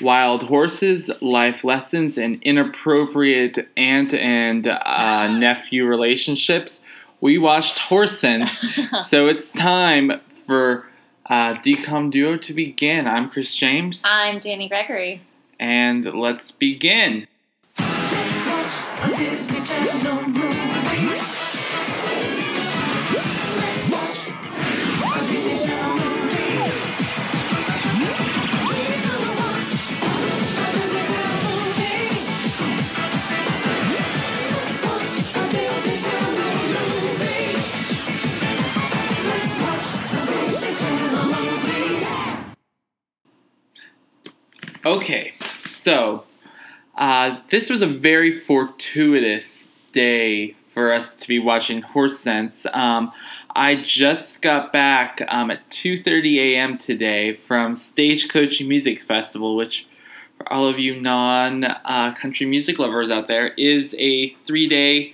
Wild Horses, Life Lessons, and Inappropriate Aunt and uh, Nephew Relationships. We watched Horse Sense, so it's time for uh, DCOM Duo to begin. I'm Chris James, I'm Dani Gregory. and let's begin. Disney Channel Okay, so uh, this was a very fortuitous day for us to be watching Horse Sense. Um, I just got back um, at 2:30 a.m. today from Stagecoach Music Festival, which, for all of you non-country music lovers out there, is a three-day,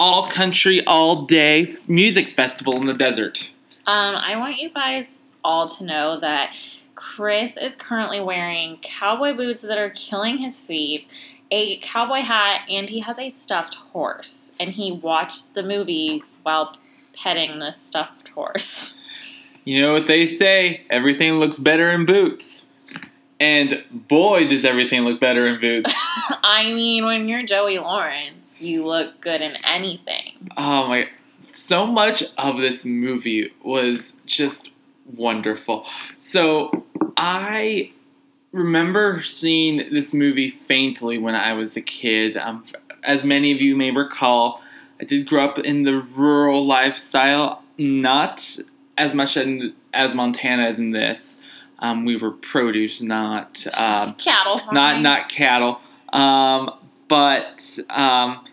all-country, all-day music festival in the desert. Um, I want you guys all to know that Chris is currently wearing cowboy boots that are killing his feet, a cowboy hat, and he has a stuffed horse. And he watched the movie while petting this stuffed horse. You know what they say? Everything looks better in boots. And boy, does everything look better in boots. I mean, when you're Joey Lawrence, you look good in anything. oh my. So much of this movie was just wonderful. So I remember seeing this movie faintly when I was a kid. Um, as many of you may recall, I did grow up in the rural lifestyle, not as much in, as Montana as in this. Um, we were produce, not um, Cattle. not farming. not cattle. Um, but um,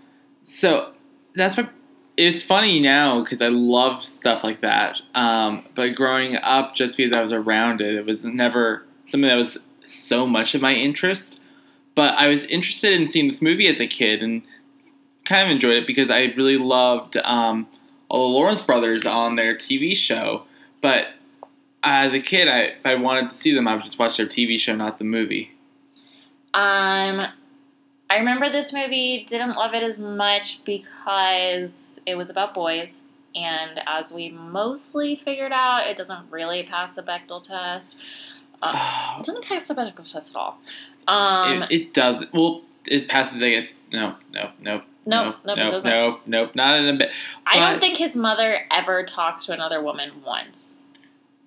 so that's what it's funny now because I love stuff like that. Um, but growing up, just because I was around it, it was never something that was so much of my interest. But I was interested in seeing this movie as a kid and kind of enjoyed it because I really loved um, all the Lawrence brothers on their TV show. But as a kid, I, if I wanted to see them, I would just watch their TV show, not the movie. Um, I remember this movie. Didn't love it as much because it was about boys, and as we mostly figured out, it doesn't really pass the Bechdel test. Uh, it doesn't pass the Bechdel test at all. Um, it, it does. Well, it passes. I guess. No, no, no. Nope, nope, nope, nope, nope, not in a bit. I don't think his mother ever talks to another woman once.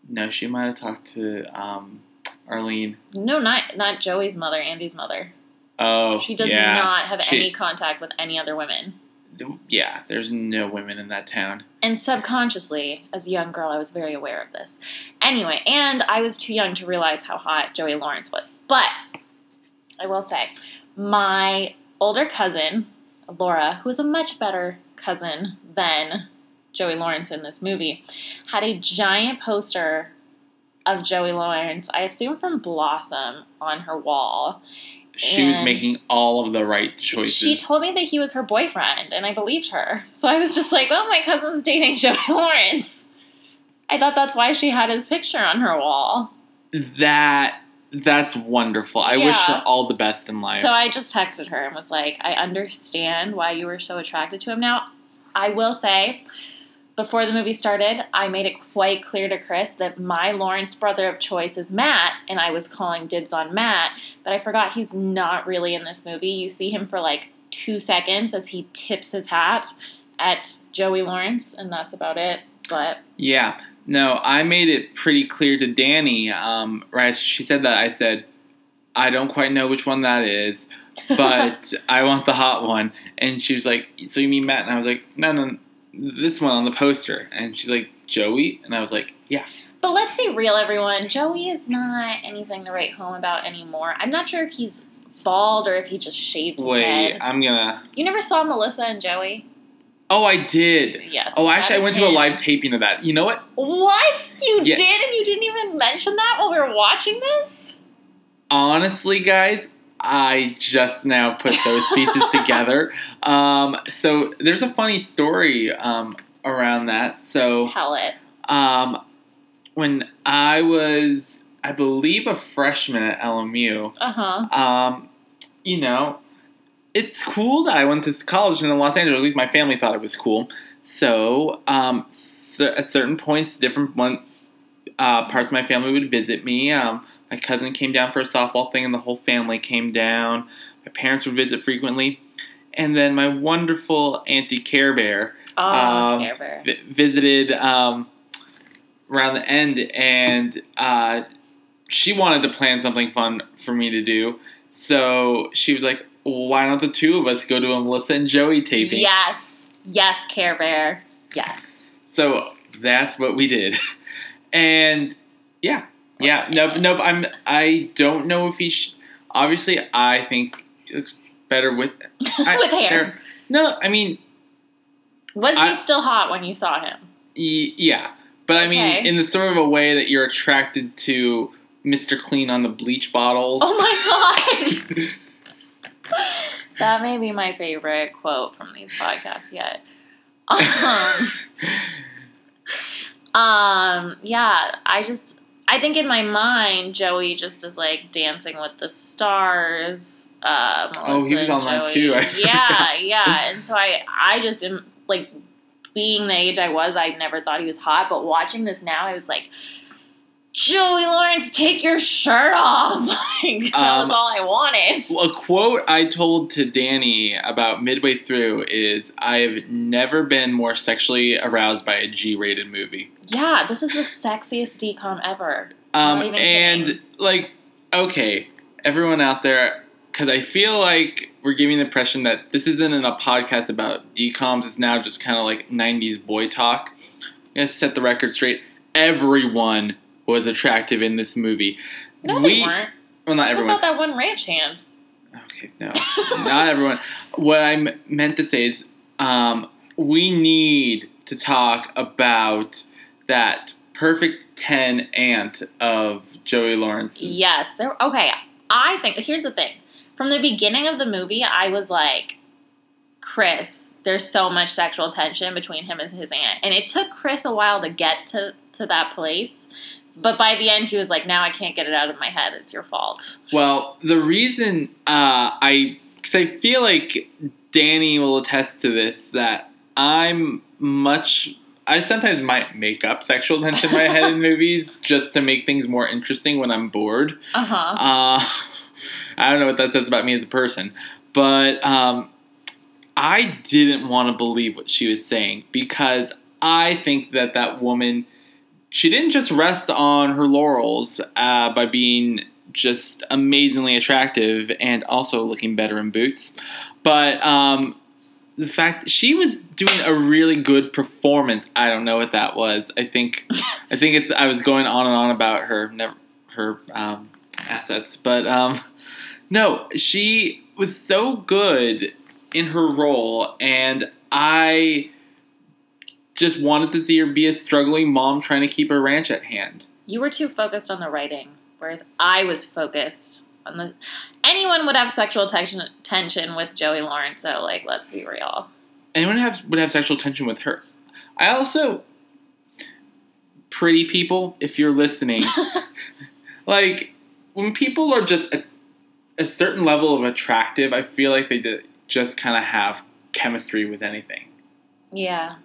No, she might have talked to um, Arlene. No, not not Joey's mother, Andy's mother. Oh, She does yeah. not have She- any contact with any other women. Yeah, there's no women in that town. And subconsciously, as a young girl, I was very aware of this. Anyway, and I was too young to realize how hot Joey Lawrence was. But I will say, my older cousin, Laura, who is a much better cousin than Joey Lawrence in this movie, had a giant poster of Joey Lawrence, I assume from Blossom, on her wall. She was making all of the right choices. She told me that he was her boyfriend, and I believed her. So I was just like, "Oh, my cousin's dating Joey Lawrence." I thought that's why she had his picture on her wall. that that's wonderful. I wish her all the best in life. So I just texted her and was like, "I understand why you were so attracted to him." Now, I will say, before the movie started, I made it quite clear to Chris that my Lawrence brother of choice is Matt, and I was calling dibs on Matt. But I forgot he's not really in this movie. You see him for like two seconds as he tips his hat at Joey Lawrence, and that's about it. But Yeah. No, I made it pretty clear to Dani. Um, right, she said that. I said, I don't quite know which one that is, but I want the hot one. And she was like, So you mean Matt? And I was like, No, No, no, this one on the poster. And she's like, Joey? And I was like, Yeah. But let's be real, everyone. Joey is not anything to write home about anymore. I'm not sure if he's bald or if he just shaved his Wait, head. I'm gonna. You never saw Melissa and Joey? Oh, I did. Yes. Oh, actually, I went to a live taping of that. You know what? What? You Yeah. did and you didn't even mention that while we were watching this? honestly, guys, I just now put those pieces together. Um, so there's a funny story um, around that. So Tell it. um, when I was I believe, a freshman at LMU. Uh huh. Um, you know, it's cool that I went to college in Los Angeles. At least my family thought it was cool. So, um, so at certain points, different one uh, parts of my family would visit me. Um, my cousin came down for a softball thing, and the whole family came down. My parents would visit frequently, and then my wonderful auntie Care Bear Oh, Um, Care Bear. vi- visited um, around the end, and uh, she wanted to plan something fun for me to do. So she was like, "Why don't the two of us go to a Melissa and Joey taping?" Yes. Yes, Care Bear. Yes. So that's what we did, and yeah, yeah. Nope, nope. I'm. I don't know if he. Sh- obviously, I think he looks better with I- With hair. No, I mean, Was I- he still hot when you saw him? Y- yeah, but I mean, in the sort of a way that you're attracted to Mr. Clean on the bleach bottles. Oh my god! that may be my favorite quote from these podcasts yet. Um, um, yeah, I just, I think in my mind, Joey just is like dancing with the stars. Uh, Oh, he was and on that Joey. too, yeah, yeah, and so I, I just am like, being the age I was, I never thought he was hot. But watching this now, I was like, Joey Lawrence, take your shirt off. like, that Um, was all I wanted. Well, a quote I told to Danny about midway through is I have never been more sexually aroused by a G rated movie. Yeah, this is the sexiest DCOM ever. Um, and, kidding. like, okay, everyone out there, because I feel like we're giving the impression that this isn't in a podcast about DCOMs, it's now just kind of like 90s boy talk. I'm going to set the record straight. Everyone was attractive in this movie. No, we, they weren't. Well, not What everyone. about that one ranch hand? Okay, no, not everyone. What I meant to say is, um, we need to talk about that perfect ten aunt of Joey Lawrence's. Yes, there. Okay, I think here's the thing. From the beginning of the movie, I was like, Chris. There's so much sexual tension between him and his aunt, and it took Chris a while to get to to that place. But by the end, he was like, "Now I can't get it out of my head. It's your fault." Well, the reason uh, I, because I feel like Dani will attest to this that I'm much. I sometimes might make up sexual tension in my head in movies just to make things more interesting when I'm bored. Uh huh. Uh, I don't know what that says about me as a person, but um, I didn't want to believe what she was saying because I think that that woman, she didn't just rest on her laurels uh, by being just amazingly attractive and also looking better in boots, but um, the fact she was doing a really good performance. I don't know what that was. I think, I think it's. I was going on and on about her, never her um, assets, but um, no, she was so good in her role, and I just wanted to see her be a struggling mom trying to keep her ranch at hand. You were too focused on the writing, whereas I was focused the. Anyone would have sexual tension, tension with Joey Lawrence, so like, let's be real. Anyone have would have sexual tension with her. I also pretty people, if you're listening, like when people are just a, a certain level of attractive, I feel like they just kind of have chemistry with anything. yeah,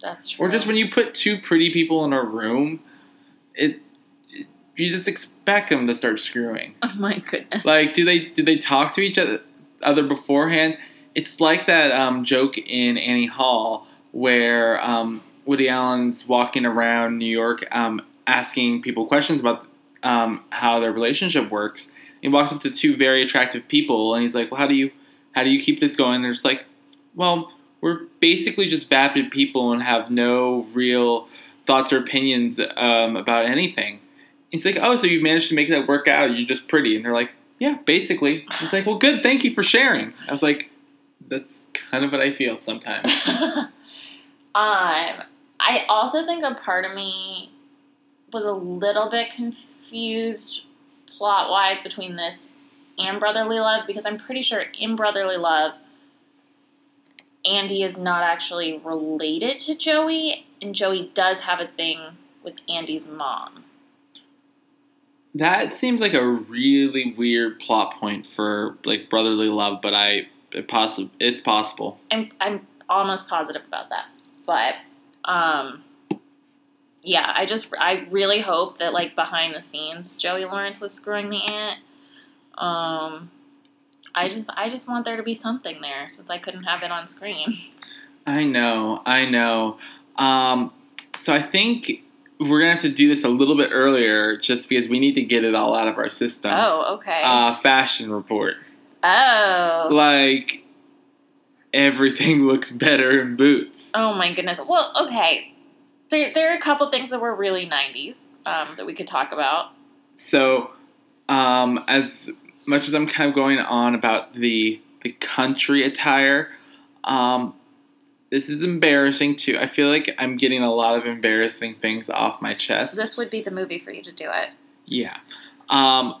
that's true. Or just when you put two pretty people in a room, it, it you just expect them to start screwing. Oh my goodness. Like, do they do they talk to each other, other beforehand? It's like that um, joke in Annie Hall where um, Woody Allen's walking around New York um, asking people questions about um, how their relationship works. He walks up to two very attractive people and he's like, "Well, how do you how do you keep this going?" And they're just like, "Well, we're basically just vapid people and have no real thoughts or opinions um, about anything." He's like, "Oh, so you've managed to make that work out? You're just pretty." And they're like, "Yeah, basically." He's like, "Well, good. Thank you for sharing." I was like, "That's kind of what I feel sometimes." um, I also think a part of me was a little bit confused plot wise between this and Brotherly Love because I'm pretty sure in Brotherly Love, Andy is not actually related to Joey, and Joey does have a thing with Andy's mom. That seems like a really weird plot point for like brotherly love, but I it possi- it's possible. I'm I'm almost positive about that. But um yeah, I just I really hope that like behind the scenes Joey Lawrence was screwing the aunt. Um I just I just want there to be something there since I couldn't have it on screen. I know, I know. Um, so I think we're gonna have to do this a little bit earlier, just because we need to get it all out of our system. Oh, okay. Uh, fashion report. oh. Like everything looks better in boots. Oh my goodness. Well, okay. There there are a couple things that were really 90s um, that we could talk about. So, um, as much as I'm kind of going on about the the country attire, um, this is embarrassing too. I feel like I'm getting a lot of embarrassing things off my chest. This would be the movie for you to do it. Yeah. Um,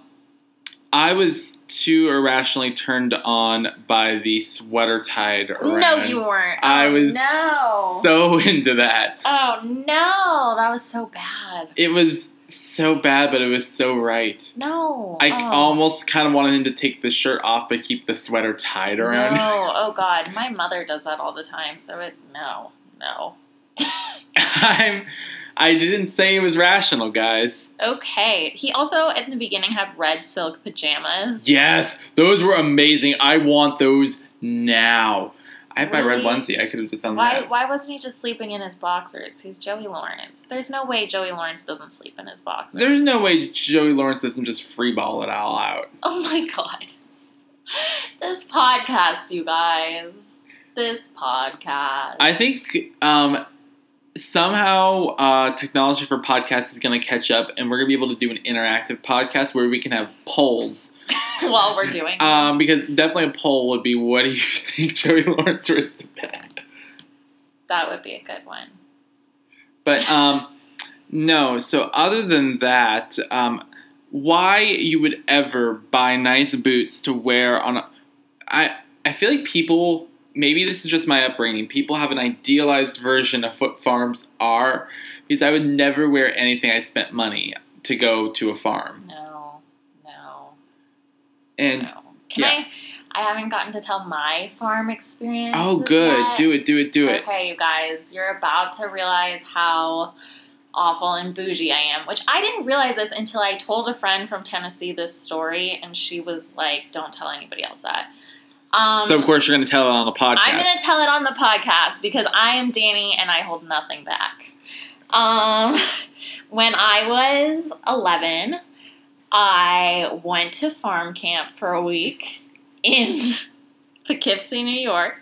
I was too irrationally turned on by the sweater tied around. No, you weren't. I Oh, was no. so into that. oh no, that was so bad. It was so bad, but it was so right. No. I oh. almost kind of wanted him to take the shirt off, but keep the sweater tied around. No. Oh god, my mother does that all the time. So it no, no. I'm. I didn't say it was rational, guys. Okay. He also at the beginning had red silk pajamas. Yes, those were amazing. I want those now. I have my red onesie. I could have just done Why that. why wasn't he just sleeping in his boxers? He's Joey Lawrence. There's no way Joey Lawrence doesn't sleep in his boxers. There's no way Joey Lawrence doesn't just freeball it all out. Oh my god. This podcast, you guys. This podcast. I think um, somehow uh, technology for podcasts is going to catch up, and we're going to be able to do an interactive podcast where we can have polls. while we're doing it. Um, because definitely a poll would be, what do you think Joey Lawrence wears to bed? that would be a good one. But um, no. So other than that, um, why you would ever buy nice boots to wear on? A, I I feel like people. Maybe this is just my upbringing. People have an idealized version of what farms are, because I would never wear anything I spent money to go to a farm. And. Can I I haven't gotten to tell my farm experience. oh, good, yet. do it, do it, do it. Okay, you guys, you're about to realize how awful and bougie I am, which I didn't realize this until I told a friend from Tennessee this story, and she was like, "Don't tell anybody else that." Um, so of course you're going to tell it on the podcast. I'm going to tell it on the podcast because I am Dani and I hold nothing back. Um, when I was 11, I went to farm camp for a week in Poughkeepsie, New York.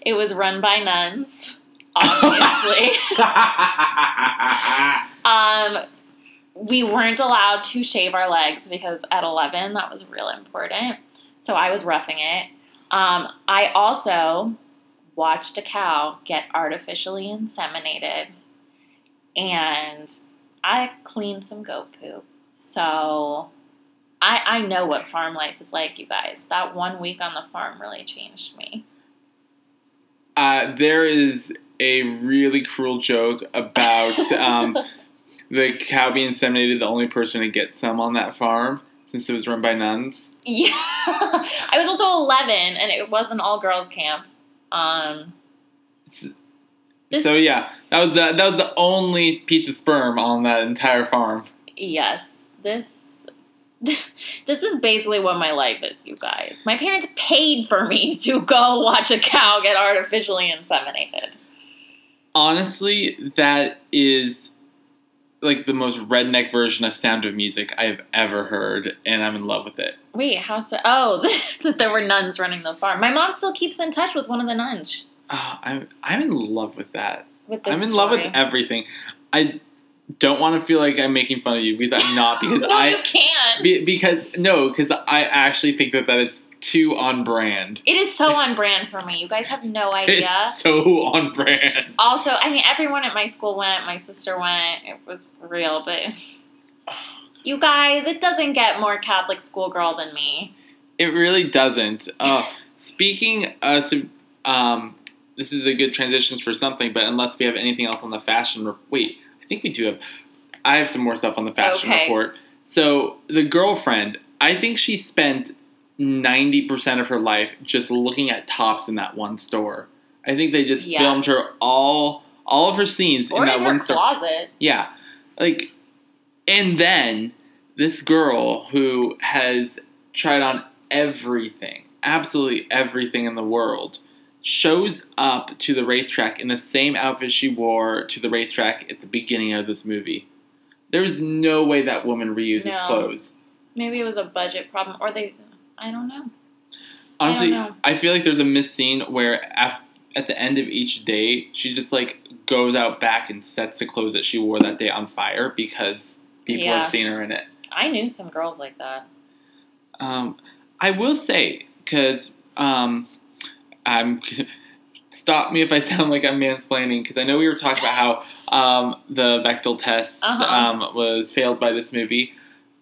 It was run by nuns, obviously. um, we weren't allowed to shave our legs because at 11 that was real important. So I was roughing it. Um, I also watched a cow get artificially inseminated and I cleaned some goat poop. So I, I know what farm life is like, you guys. That one week on the farm really changed me. Uh, there is a really cruel joke about um, the cow being inseminated, the only person to get some on that farm, since it was run by nuns. Yeah. I was also 11 and it was an all girls camp. Um, S- This- so yeah, that was the that was the only piece of sperm on that entire farm. yes, this. This is basically what my life is, you guys. My parents paid for me to go watch a cow get artificially inseminated. Honestly, that is like the most redneck version of Sound of Music I've ever heard, and I'm in love with it. Wait, how so? Oh, that there were nuns running the farm. My mom still keeps in touch with one of the nuns. Oh, I'm I'm in love with that. With this I'm in love with everything. I don't want to feel like I'm making fun of you because I'm not because no, I you can't. Be, because no, because I actually think that that is too on brand. It is so on brand for me. You guys have no idea. It's so on brand. Also, I mean, everyone at my school went. My sister went. It was real, but you guys, it doesn't get more Catholic schoolgirl than me. It really doesn't. Uh, speaking, uh, so, um, this is a good transition for something, but unless we have anything else on the fashion, re- wait, think we do have. I have some more stuff on the fashion Okay. report. So the girlfriend, I think she spent ninety percent of her life just looking at tops in that one store. I think they just Yes. filmed her all all of her scenes Or in that in one store. closet. Yeah. Like and then this girl who has tried on everything, absolutely everything in the world, shows up to the racetrack in the same outfit she wore to the racetrack at the beginning of this movie. There is no way that woman reuses No. clothes. Maybe it was a budget problem, or they. I don't know. Honestly, know. I, feel like there's a missed scene where af- at the end of each day, she just like goes out back and sets the clothes that she wore that day on fire because people Yeah. have seen her in it. I knew some girls like that. Um, I will say because um, I'm stop me if I sound like I'm mansplaining because I know we were talking about how um, the Bechdel test Uh-huh. um, was failed by this movie,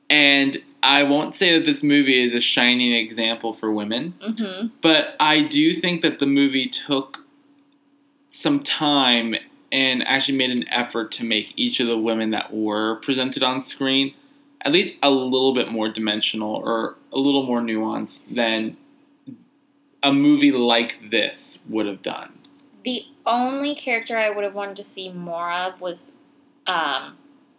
and I won't say that this movie is a shining example for women, Mm-hmm. but I do think that the movie took some time and actually made an effort to make each of the women that were presented on screen at least a little bit more dimensional or a little more nuanced than a movie like this would have done. The only character I would have wanted to see more of was um,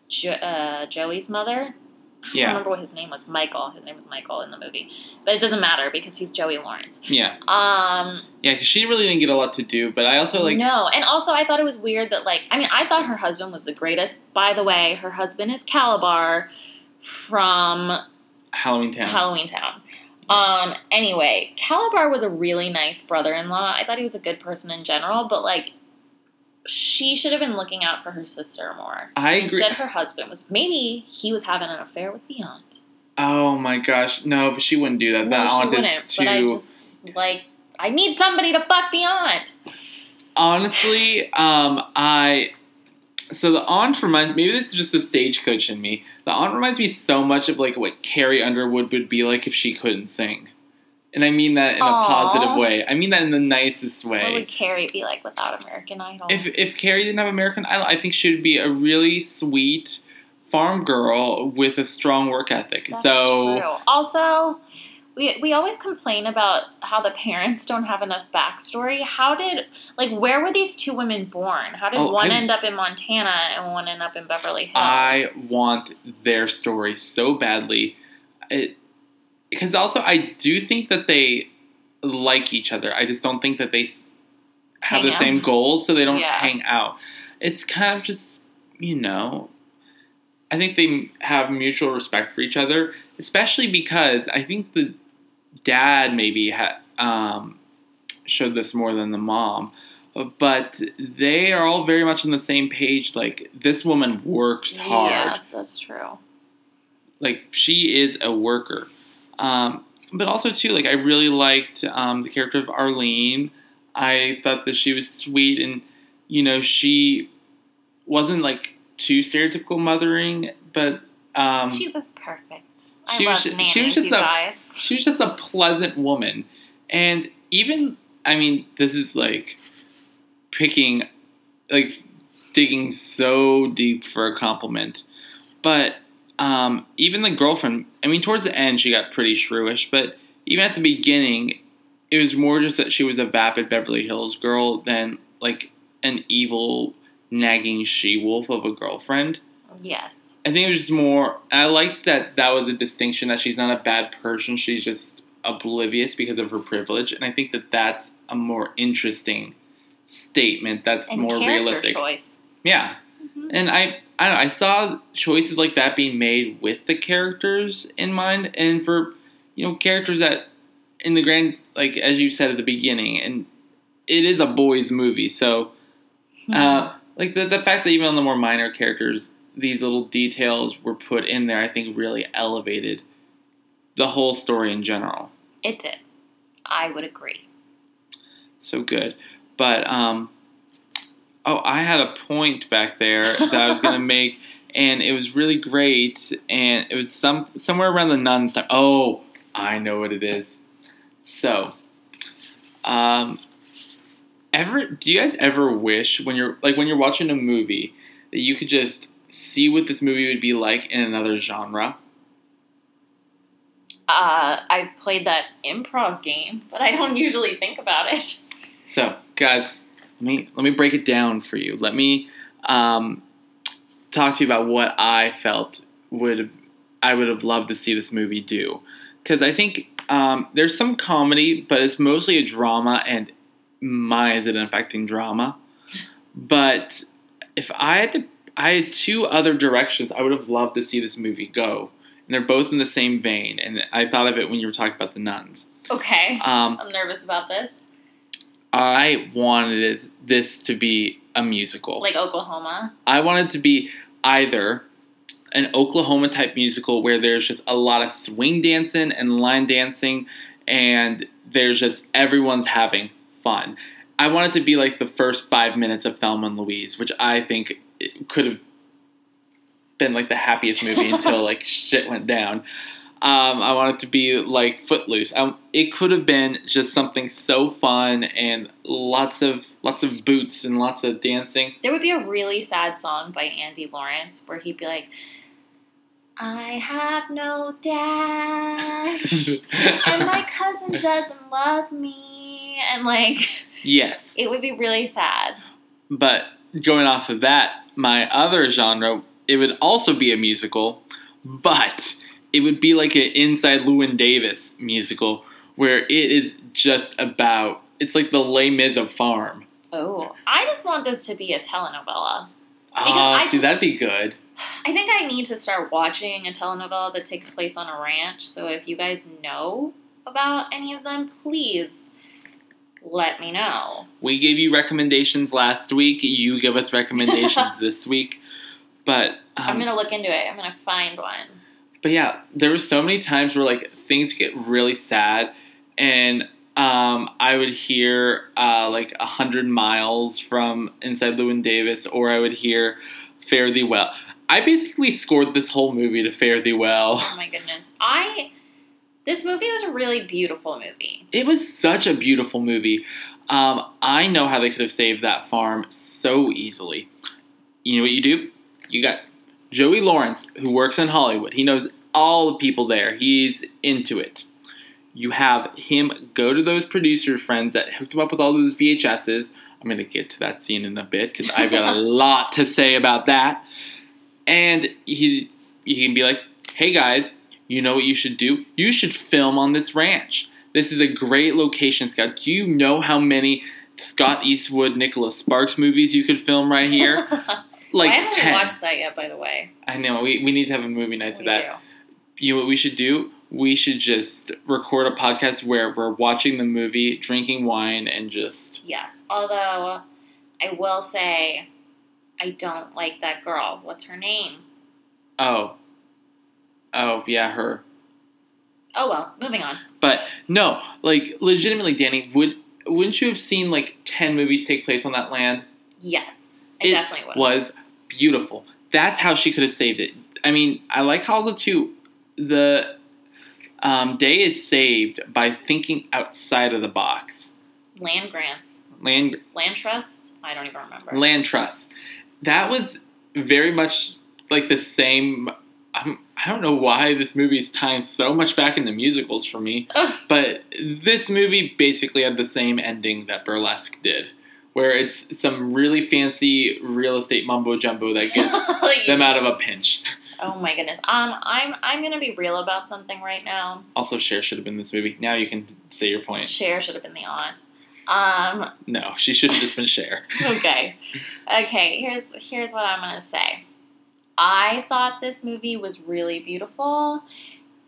jo- uh, Joey's mother. I don't Yeah. remember what his name was. Michael. His name was Michael in the movie, but it doesn't matter because he's Joey Lawrence. Yeah, Um, yeah, because she really didn't get a lot to do. But I also like, no, and also I thought it was weird that like I mean I thought her husband was the greatest. By the way, her husband is Kalabar from Halloweentown. Halloween Town. Um. Anyway, Kalabar was a really nice brother-in-law. I thought he was a good person in general, but like, she should have been looking out for her sister more. I agree. Instead, her husband was maybe he was having an affair with the aunt. oh my gosh, no, but she wouldn't do that. that No, aunt is too. But I just like I need somebody to fuck the aunt. Honestly, um, I so the aunt reminds maybe this is just the stagecoach in me. The aunt reminds me so much of like what Carrie Underwood would be like if she couldn't sing, and I mean that in a positive way. I mean that in the nicest way. What would Carrie be like without American Idol? If if Carrie didn't have American Idol, I think she would be a really sweet farm girl with a strong work ethic. That's so true. also, we we always complain about how the parents don't have enough backstory. How did like where were these two women born? How did Oh, one I- end up in Montana and one end up in Beverly Hills? I want their story so badly. It because also I do think that they like each other. I just don't think that they have Hang the out. same goals, so they don't Yeah. hang out. It's kind of just you know. I think they have mutual respect for each other, especially because I think the dad maybe had um, showed this more than the mom, but they are all very much on the same page. Like this woman works hard Yeah, that's true. like she is a worker um, but also too like i really liked um, the character of arlene i thought that she was sweet and you know she wasn't like too stereotypical mothering but um, She was perfect. I she love was- she was just you a- guys. she was just a pleasant woman and even i mean this is like picking like digging so deep for a compliment but um, even the girlfriend i mean towards the end she got pretty shrewish but even at the beginning it was more just that she was a vapid beverly hills girl than like an evil nagging she-wolf of a girlfriend Yes. I think it was just more. I like that that was a distinction that she's not a bad person. She's just oblivious because of her privilege, and I think that that's a more interesting statement. That's And more realistic. choice. Yeah, Mhm. and I I don't know, I saw choices like that being made with the characters in mind, and for you know characters that in the grand like as you said at the beginning, and it is a boys' movie, so uh, like the, the fact that even on the more minor characters, these little details were put in there, I think really elevated the whole story in general. it did. I would agree. So good. But, um, oh, I had a point back there that I was going to make, and it was really great, and it was some somewhere around the nuns time. Oh, I know what it is. So, um, ever do you guys ever wish when you're like when you're watching a movie that you could just see what this movie would be like in another genre? Uh, I've played that improv game, but I don't usually think about it. So, guys, let me let me break it down for you. Let me um, talk to you about what I felt would I would have loved to see this movie do, because I think um, there's some comedy, but it's mostly a drama, and my is it an affecting drama. But if I had to, I had two other directions I would have loved to see this movie go, and they're both in the same vein. And I thought of it when you were talking about the nuns. Okay. Um, I'm nervous about this. I wanted this to be a musical. Like Oklahoma. I wanted to be either an Oklahoma type musical where there's just a lot of swing dancing and line dancing, and there's just everyone's having fun. I want it to be like the first five minutes of Thelma and Louise, which I think could have been like the happiest movie until like shit went down. Um, I want it to be like Footloose. Um, it could have been just something so fun and lots of lots of boots and lots of dancing. There would be a really sad song by Andy Lawrence where he'd be like, I have no dad, and my cousin doesn't love me. And like, yes, it would be really sad. but going off of that, my other genre, it would also be a musical, but it would be like an Inside Llewyn Davis musical where it is just about. It's like the Les Mis of farm. Oh, I just want this to be a telenovela. Ah, I see, just- that'd be good. I think I need to start watching a telenovela that takes place on a ranch. So if you guys know about any of them, please let me know. We gave you recommendations last week. You give us recommendations this week. But I'm um, gonna look into it. I'm gonna find one. but yeah, there were so many times where like things get really sad, and um, I would hear uh, like a hundred miles from Inside Llewyn Davis, or I would hear Fare Thee Well. I basically scored this whole movie to Fare Thee Well. Oh my goodness. I this movie was a really beautiful movie. It was such a beautiful movie. Um, I know how they could have saved that farm so easily. You know what you do? You got Joey Lawrence, who works in Hollywood. He knows all the people there. He's into it. You have him go to those producer friends that hooked him up with all those VHSs. I'm going to get to that scene in a bit because I've got a lot to say about that. And he, he can be like, hey guys, you know what you should do? You should film on this ranch. This is a great location, Scott. Do you know how many Scott Eastwood, Nicholas Sparks movies you could film right here? Like I haven't 10. watched that yet, by the way. I know. We, we need to have a movie night to We that. You know what we should do? We should just record a podcast where we're watching the movie, drinking wine, and just. Yes. Although I will say I don't like that girl. What's her name? Oh. Oh, yeah, her. Oh well, moving on. But no, like, legitimately, Dani, would. Wouldn't you have seen like ten movies take place on that land? Yes. I It definitely would. was beautiful. That's how she could have saved it. I mean, I like how also too the um, day is saved by thinking outside of the box. Land grants. Land Land trusts? I don't even remember. land trusts. That was very much like the same. I'm, I don't know why this movie is tying so much back into musicals for me, Ugh. but this movie basically had the same ending that Burlesque did, where it's some really fancy real estate mumbo jumbo that gets Like, them out of a pinch. Oh my goodness. Um, I'm I'm gonna be real about something right now. Also, Cher should have been this movie. Now you can say your point. Cher should have been the aunt. Um, No, she should have just been Cher. okay. Okay, here's here's what I'm gonna say. I thought this movie was really beautiful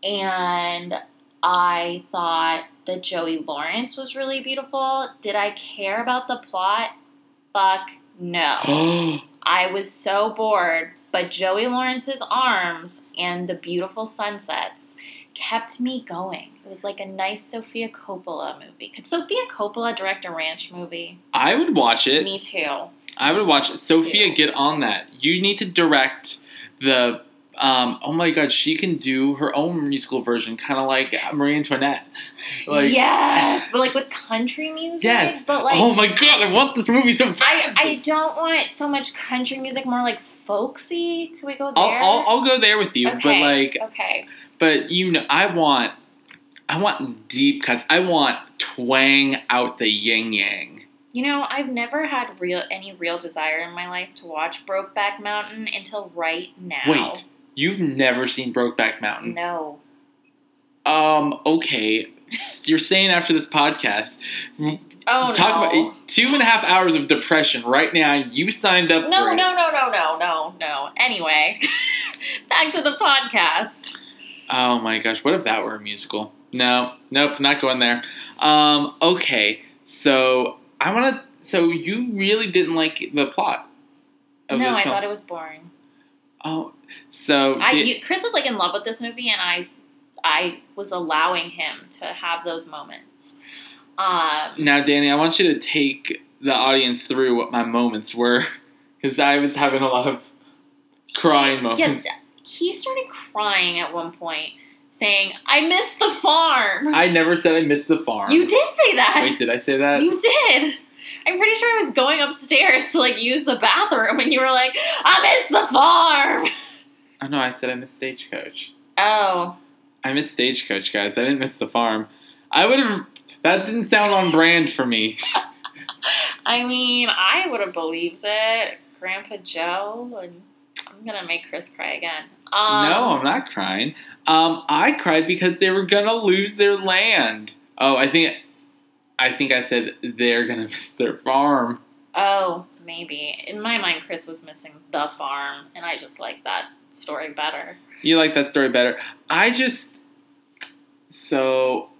and I thought that Joey Lawrence was really beautiful. Did I care about the plot? Fuck no. I was so bored, but Joey Lawrence's arms and the beautiful sunsets kept me going. It was like a nice Sofia Coppola movie. Could Sofia Coppola direct a ranch movie? I would watch it. Me too. I would watch it. Sofia, Ew. get on that. You need to direct the. Um, oh my God, she can do her own musical version, kind of like Marie Antoinette. Like, yes, but like with country music. Yes. But like, oh my God, I want this movie so I. I don't want so much country music, more like folksy. Can we go there? I'll, I'll, I'll go there with you, okay. but like, okay. but you know, I want I want deep cuts. I want twang out the yin yang. You know, I've never had real any real desire in my life to watch Brokeback Mountain until right now. Wait, you've never seen Brokeback Mountain? No. Um, okay. You're saying after this podcast, Oh talk no. about two and a half hours of depression right now. You signed up no, for it. no, no, no, no, no, no. Anyway, back to the podcast. Oh my gosh, what if that were a musical? No, nope, not going there. Um, okay, so I want to. So you really didn't like the plot of no, this I film? thought it was boring. Oh, so I did- you, Chris was like in love with this movie, and I, I was allowing him to have those moments. Um, now, Danny, I want you to take the audience through what my moments were, because I was having a lot of crying moments. Yeah, he started crying at one point, saying, "I miss the farm." I never said I missed the farm. you did say that. Wait, did I say that? You did. I'm pretty sure I was going upstairs to like use the bathroom, and you were like, "I miss the farm." oh no, I said I missed Stagecoach. Oh, I missed Stagecoach, guys. I didn't miss the farm. I would have. That didn't sound on brand for me. I mean, I would have believed it, Grandpa Joe, and I'm gonna make Chris cry again. Um, no, I'm not crying. Um, I cried because they were gonna lose their land. Oh, I think, I think I said they're gonna miss their farm. Oh, maybe. In my mind, Chris was missing the farm, and I just like that story better. You like that story better. I just, so,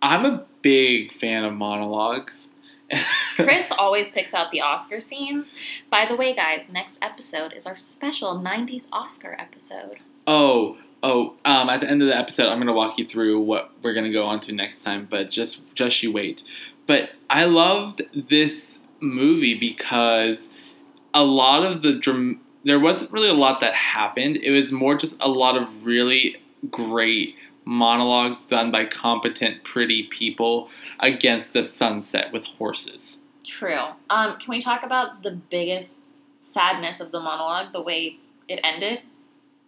I'm a big fan of monologues. Chris always picks out the Oscar scenes. By the way, guys, next episode is our special 90s Oscar episode. Oh, oh. Um, at the end of the episode, I'm gonna walk you through what we're gonna go on to next time. But just, just you wait. But I loved this movie because a lot of the dram- there wasn't really a lot that happened. It was more just a lot of really great monologues done by competent, pretty people against the sunset with horses. True. Um, can we talk about the biggest sadness of the monologue, the way it ended?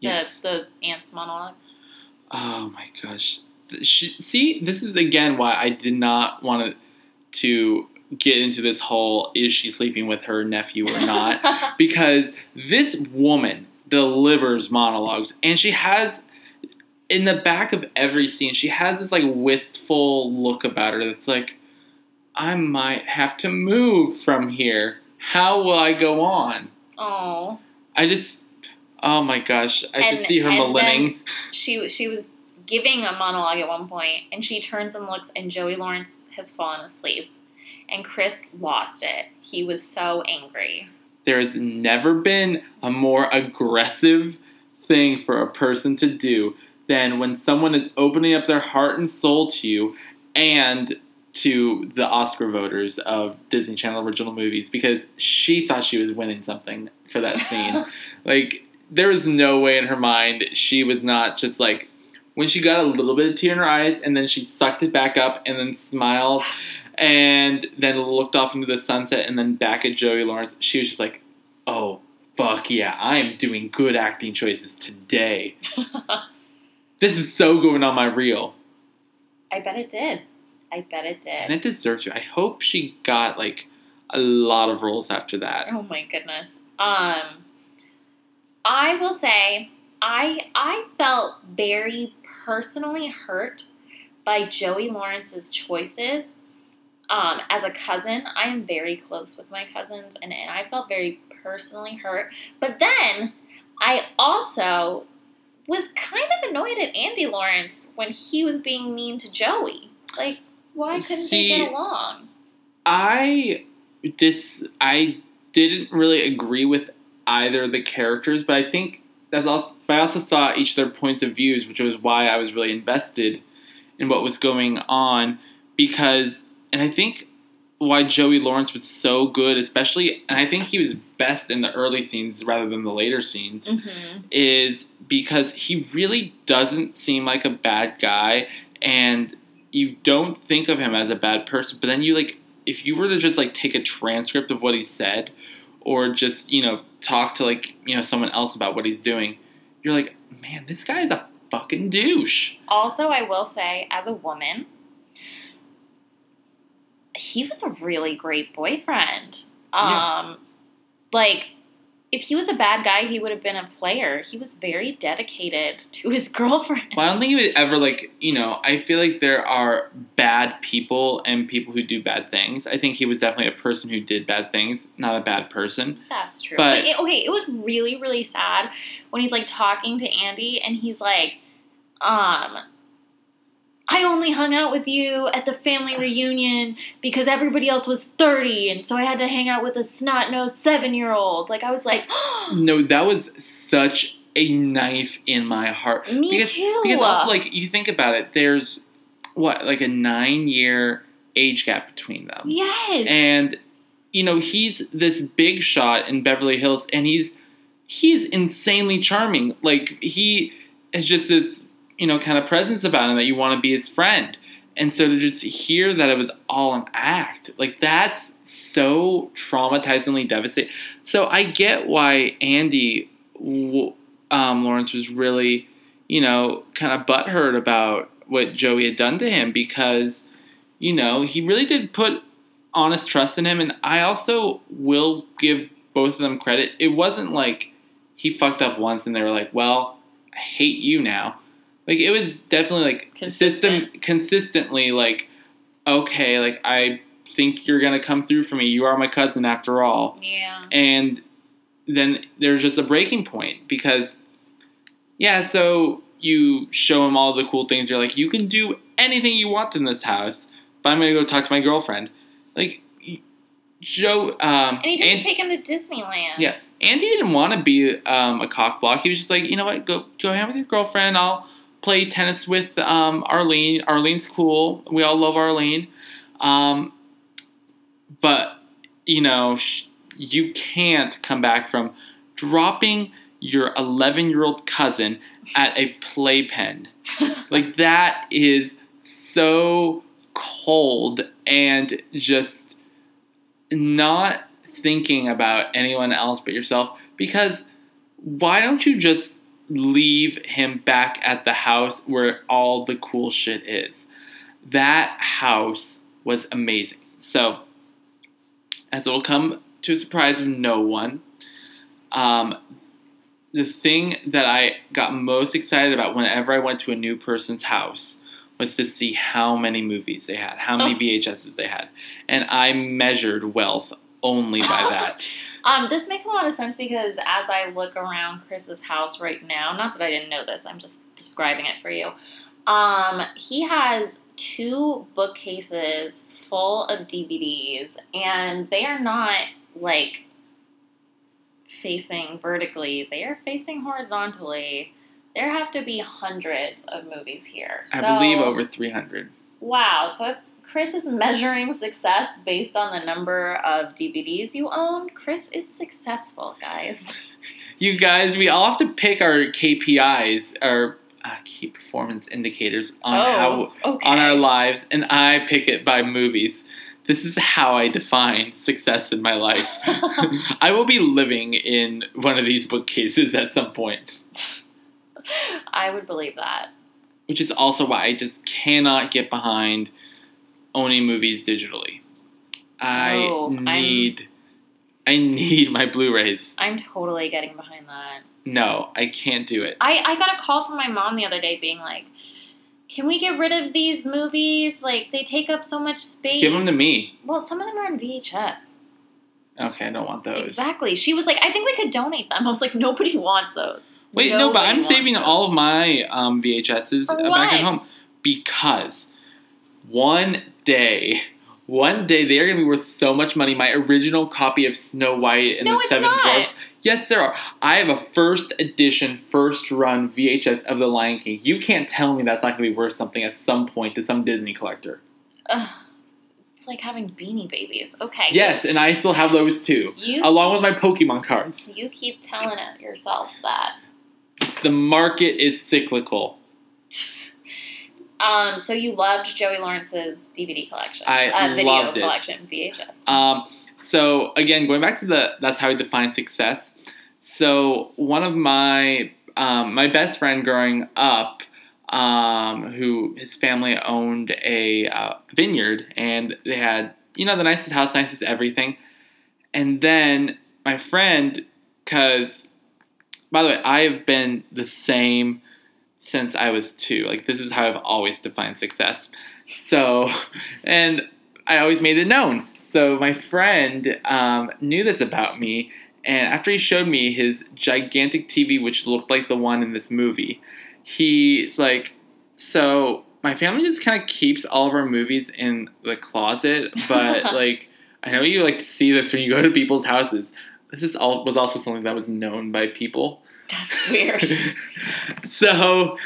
Yes. The, the aunt's monologue? Oh my gosh. She, see, this is again why I did not want to get into this whole is she sleeping with her nephew or not because this woman delivers monologues and she has in the back of every scene she has this like wistful look about her that's like I might have to move from here. How will I go on? oh. I just oh my gosh, I And- just see her and. She, she was giving a monologue at one point, and she turns and looks, and Joey Lawrence has fallen asleep. And Chris lost it. He was so angry. There has never been a more aggressive thing for a person to do than when someone is opening up their heart and soul to you and to the Oscar voters of Disney Channel original movies because she thought she was winning something for that scene. like, there was no way in her mind she was not just like, when she got a little bit of tear in her eyes and then she sucked it back up and then smiled and then looked off into the sunset and then back at Joey Lawrence, she was just like, oh, fuck yeah, I am doing good acting choices today. this is so going on my reel. I bet it did. I bet it did. And it deserves to. I hope she got like a lot of roles after that. Oh my goodness. Um, I will say, I I felt very personally hurt by Joey Lawrence's choices. Um, as a cousin, I am very close with my cousins, and, and I felt very personally hurt. But then I also was kind of annoyed at Andy Lawrence when he was being mean to Joey. Like, why couldn't See, they get along? I this I didn't really agree with either of the characters, but I think that's also but I also saw each of their points of views, which was why I was really invested in what was going on because and I think why Joey Lawrence was so good, especially and I think he was best in the early scenes rather than the later scenes Mm-hmm. is because he really doesn't seem like a bad guy and you don't think of him as a bad person but then you like if you were to just like take a transcript of what he said or just you know talk to like you know someone else about what he's doing you're like man this guy is a fucking douche. Also, I will say, as a woman, he was a really great boyfriend. Yeah. Um, like, if he was a bad guy, he would have been a player. He was very dedicated to his girlfriend. Well, I don't think he would ever like you know. I feel like there are bad people and people who do bad things. I think he was definitely a person who did bad things, not a bad person. That's true. But- But, it, okay, it was really, really sad when he's like talking to Andy and he's like, um, I only hung out with you at the family reunion because everybody else was 30, and so I had to hang out with a snot nosed seven year old. Like, I was like, No, that was such a knife in my heart. me because, too. Because also, like, you think about it, there's what, like a nine year age gap between them. yes. And, you know, he's this big shot in Beverly Hills, and he's he's insanely charming. Like, he is just this, you know, kind of presence about him that you want to be his friend. And so to just hear that it was all an act, like that's so traumatizingly devastating. So I get why Andy um, Lawrence was really, you know, kind of butthurt about what Joey had done to him because, you know, he really did put honest trust in him. And I also will give both of them credit. It wasn't like he fucked up once and they were like, well, I hate you now. Like it was definitely like system Consistent. consistently like, okay, like I think you're gonna come through for me. You are my cousin after all yeah. and then there's just a breaking point because yeah so you show him all the cool things you're like you can do anything you want in this house but i'm gonna go talk to my girlfriend like joe um And he didn't and- take him to Disneyland. yeah andy didn't want to be um, a cock block he was just like you know what go go hang with your girlfriend i'll play tennis with um, arlene. Arlene's cool. We all love arlene. Um, but you know sh- you can't come back from dropping your 11 year old cousin at a playpen. Like that is so cold and just not thinking about anyone else but yourself because why don't you just leave him back at the house where all the cool shit is that house was amazing so as it'll come to a surprise of no one um, the thing that I got most excited about whenever I went to a new person's house was to see how many movies they had, how many Oh. VHSs they had. And I measured wealth only by that. Um, this makes a lot of sense because as I look around Chris's house right now, not that I didn't know this, I'm just describing it for you. Um, he has two bookcases full of DVDs, and they are not like facing vertically; they are facing horizontally. There have to be hundreds of movies here. I So- believe over 300. Wow. So if Chris is measuring success based on the number of DVDs you own, Chris is successful, guys. You guys, we all have to pick our KPIs, our uh, key performance indicators on how Oh, okay. on our lives, and I pick it by movies. This is how I define success in my life. I will be living in one of these bookcases at some point, I would believe that. which is also why I just cannot get behind owning movies digitally. I Oh, I'm- need I need my Blu-rays. I'm totally getting behind that. No, I can't do it. I, I got a call from my mom the other day being like, can we get rid of these movies? Like, they take up so much space. Give them to me. Well, some of them are on VHS. Okay, I don't want those. Exactly. She was like, I think we could donate them. I was like, nobody wants those. Wait, no, but Nobody I'm saving those. all of my um, VHSs back at home because one day, one day they are going to be worth so much money. My original copy of Snow White and No, the Seven not. Dwarfs. Yes, there are. I have a first edition, first run VHS of The Lion King. You can't tell me that's not going to be worth something at some point to some Disney collector. Ugh. It's like having beanie babies. Okay. Yes, and I still have those too, You along with my Pokemon cards. You keep telling it yourself that. The market is cyclical. Um, so you loved Joey Lawrence's DVD collection. I uh, video loved it. collection, VHS. Um, so again, going back to the that's how we define success. So one of my um, my best friend growing up, um, who his family owned a uh, vineyard, and they had you know the nicest house, nicest everything. And then my friend, because by the way, I have been the same since I was two. Like this is how I've always defined success. So, and I always made it known. So my friend um, knew this about me, and after he showed me his gigantic TV, which looked like the one in this movie, he's like, "So my family just kind of keeps all of our movies in the closet, but like I know you like to see this when you go to people's houses. This is all was also something that was known by people." That's weird. so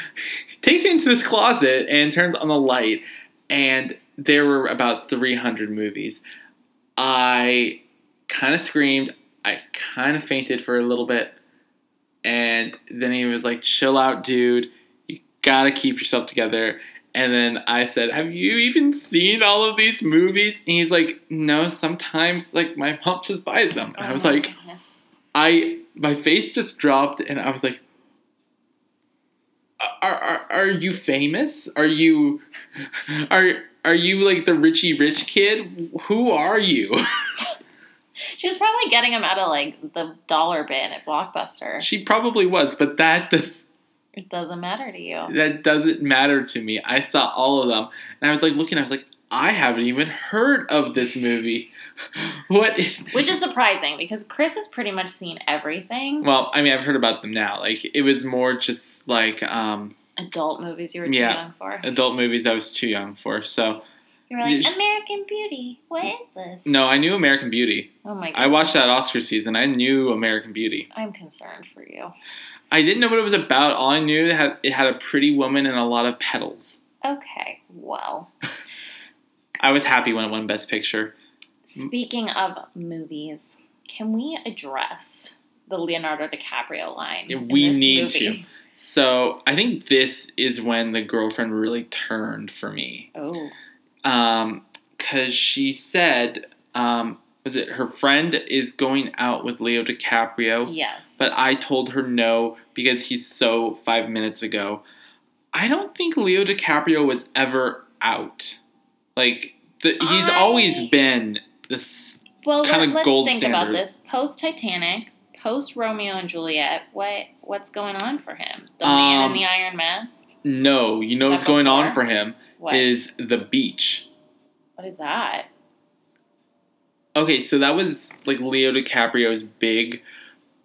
takes me into this closet and turns on the light and there were about 300 movies. I kind of screamed i kind of fainted for a little bit and then he was like chill out dude. You gotta keep yourself together. And then i said have you even seen all of these movies? And he's like no sometimes like my mom just buys them. And i was Oh like goodness. I my face just dropped and I was like are, are, are you famous? Are you are are you like the Richie Rich kid? Who are you? She was probably getting him out of like the dollar bin at Blockbuster. she probably was, but that does It doesn't matter to you. that doesn't matter to me. I saw all of them and I was like looking, I was like, I haven't even heard of this movie. What is Which is surprising because Chris has pretty much seen everything. well, I mean I've heard about them now. Like it was more just like um Adult movies you were too Yeah. young for. adult movies I was too young for. So You were like, American Beauty. What is this? no, I knew American Beauty. Oh my god. I watched that Oscar season. I knew American Beauty. I'm concerned for you. I didn't know what it was about. All I knew it had it had a pretty woman and a lot of petals. Okay, well. I was happy when it won Best Picture. Speaking of movies, can we address the Leonardo DiCaprio line? Yeah, we need movie? So I think this is when the girlfriend really turned for me. Oh. Um, cause she said, um, was it her friend is going out with Leo DiCaprio? Yes. But I told her no because he's so five minutes ago. I don't think Leo DiCaprio was ever out. Like the, he's I- always been this. well, kinda let, us gold think standard. about this. Post Titanic, post Romeo and Juliet. What what's going on for him? The Man Um, in the Iron Mask. No, you know what's going on for him What? is the beach. what is that? Okay, so that was like Leo DiCaprio's big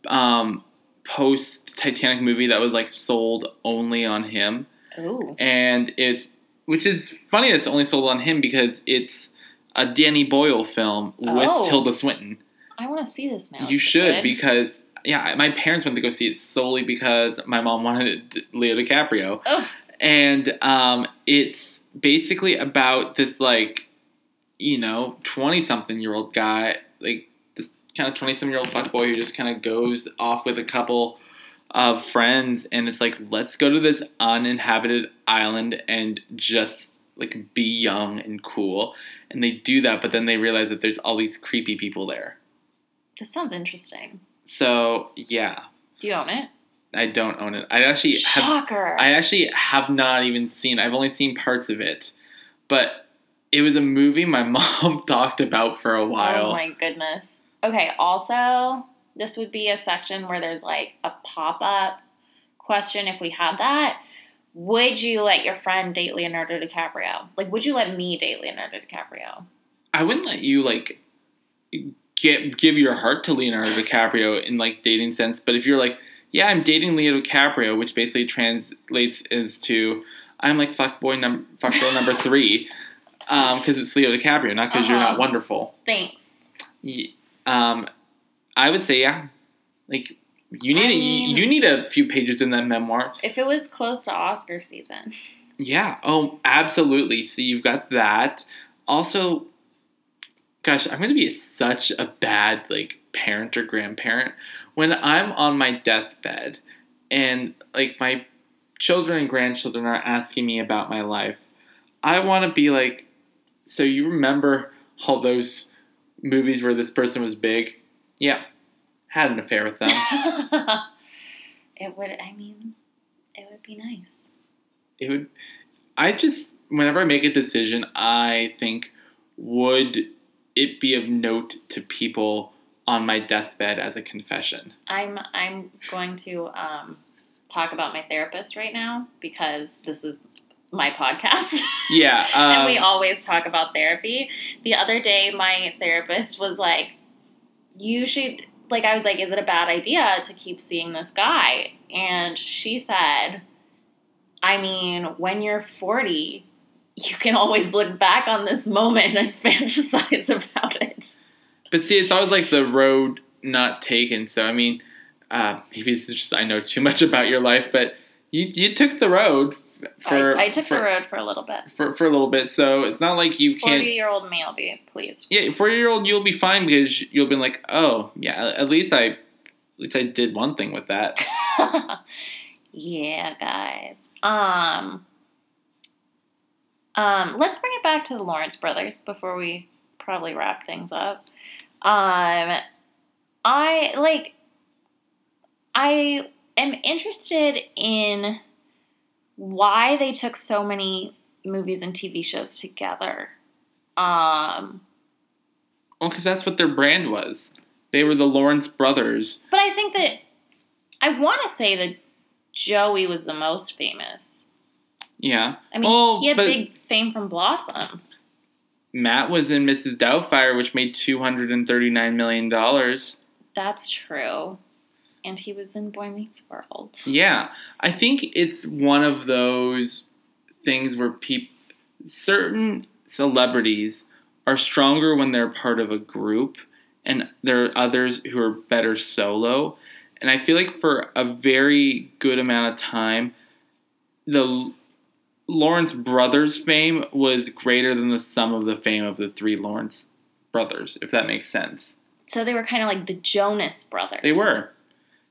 um, post Titanic movie that was like sold only on him. Oh. and it's which is funny that it's only sold on him because it's a Danny Boyle film with Oh. Tilda Swinton. I want to see this now. you should because yeah, my parents went to go see it solely because my mom wanted Leo DiCaprio, Oh. and um, it's basically about this like you know twenty something year old guy like this kind of twenty something year old fuck boy who just kind of goes off with a couple of friends and it's like let's go to this uninhabited island and just like be young and cool and they do that but then they realize that there's all these creepy people there This sounds interesting. so yeah Do you own it? i don't own it i actually have Shocker. i actually have not even seen i've only seen parts of it but it was a movie my mom talked about for a while Oh my goodness. Okay, also, this would be a section where there's like a pop up question if we had that. Would you let your friend date Leonardo DiCaprio? Like, would you let me date Leonardo DiCaprio? I wouldn't let you like get give your heart to Leonardo DiCaprio in like dating sense, but if you're like, yeah, I'm dating Leo DiCaprio, which basically translates as to I'm like fuck boy number fuck girl number three, um, because it's Leo DiCaprio, not because you're not Uh-huh. wonderful. Thanks. Y- Um, I would say yeah, like you need I a, mean- you need a few pages in that memoir. If it was close to Oscar season, Yeah. Oh, absolutely. So you've got that. Also, gosh, I'm gonna be such a bad like parent or grandparent when I'm on my deathbed and like my children and grandchildren are asking me about my life. I want to be like, so you remember all those movies where this person was big? Yeah, had an affair with them. It would. I mean, it would be nice. It would. I just whenever I make a decision, I think would it be of note to people on my deathbed as a confession? I'm I'm going to um, talk about my therapist right now because this is my podcast. Yeah. Um, and we always talk about therapy. The other day, my therapist was like, You should, like, I was like, Is it a bad idea to keep seeing this guy? And she said, I mean, when you're 40, you can always look back on this moment and fantasize about it. But see, it's always like the road not taken. So I mean, uh, maybe it's just I know too much about your life, but you you took the road for I, I took for, the road for a little bit. for for a little bit. So it's not like you can't. 40 year old me will be pleased. Yeah, four year old you'll be fine because you'll be like, oh yeah, at least I, at least I did one thing with that. yeah, guys. Um, um, let's bring it back to the Lawrence brothers before we probably wrap things up. Um, I like. I am interested in why they took so many movies and TV shows together. Um, Well, because that's what their brand was. They were the Lawrence brothers. but I think that I want to say that Joey was the most famous. Yeah. I mean, Well, he had big fame from Blossom. Matt was in Mrs. Doubtfire, which made two hundred and thirty nine million dollars. That's true. And he was in Boy Meets World. Yeah, I think it's one of those things where peop- certain celebrities are stronger when they're part of a group, and there are others who are better solo. And I feel like for a very good amount of time, the Lawrence brothers' fame was greater than the sum of the fame of the three Lawrence brothers, if that makes sense. So they were kind of like the Jonas brothers. They were.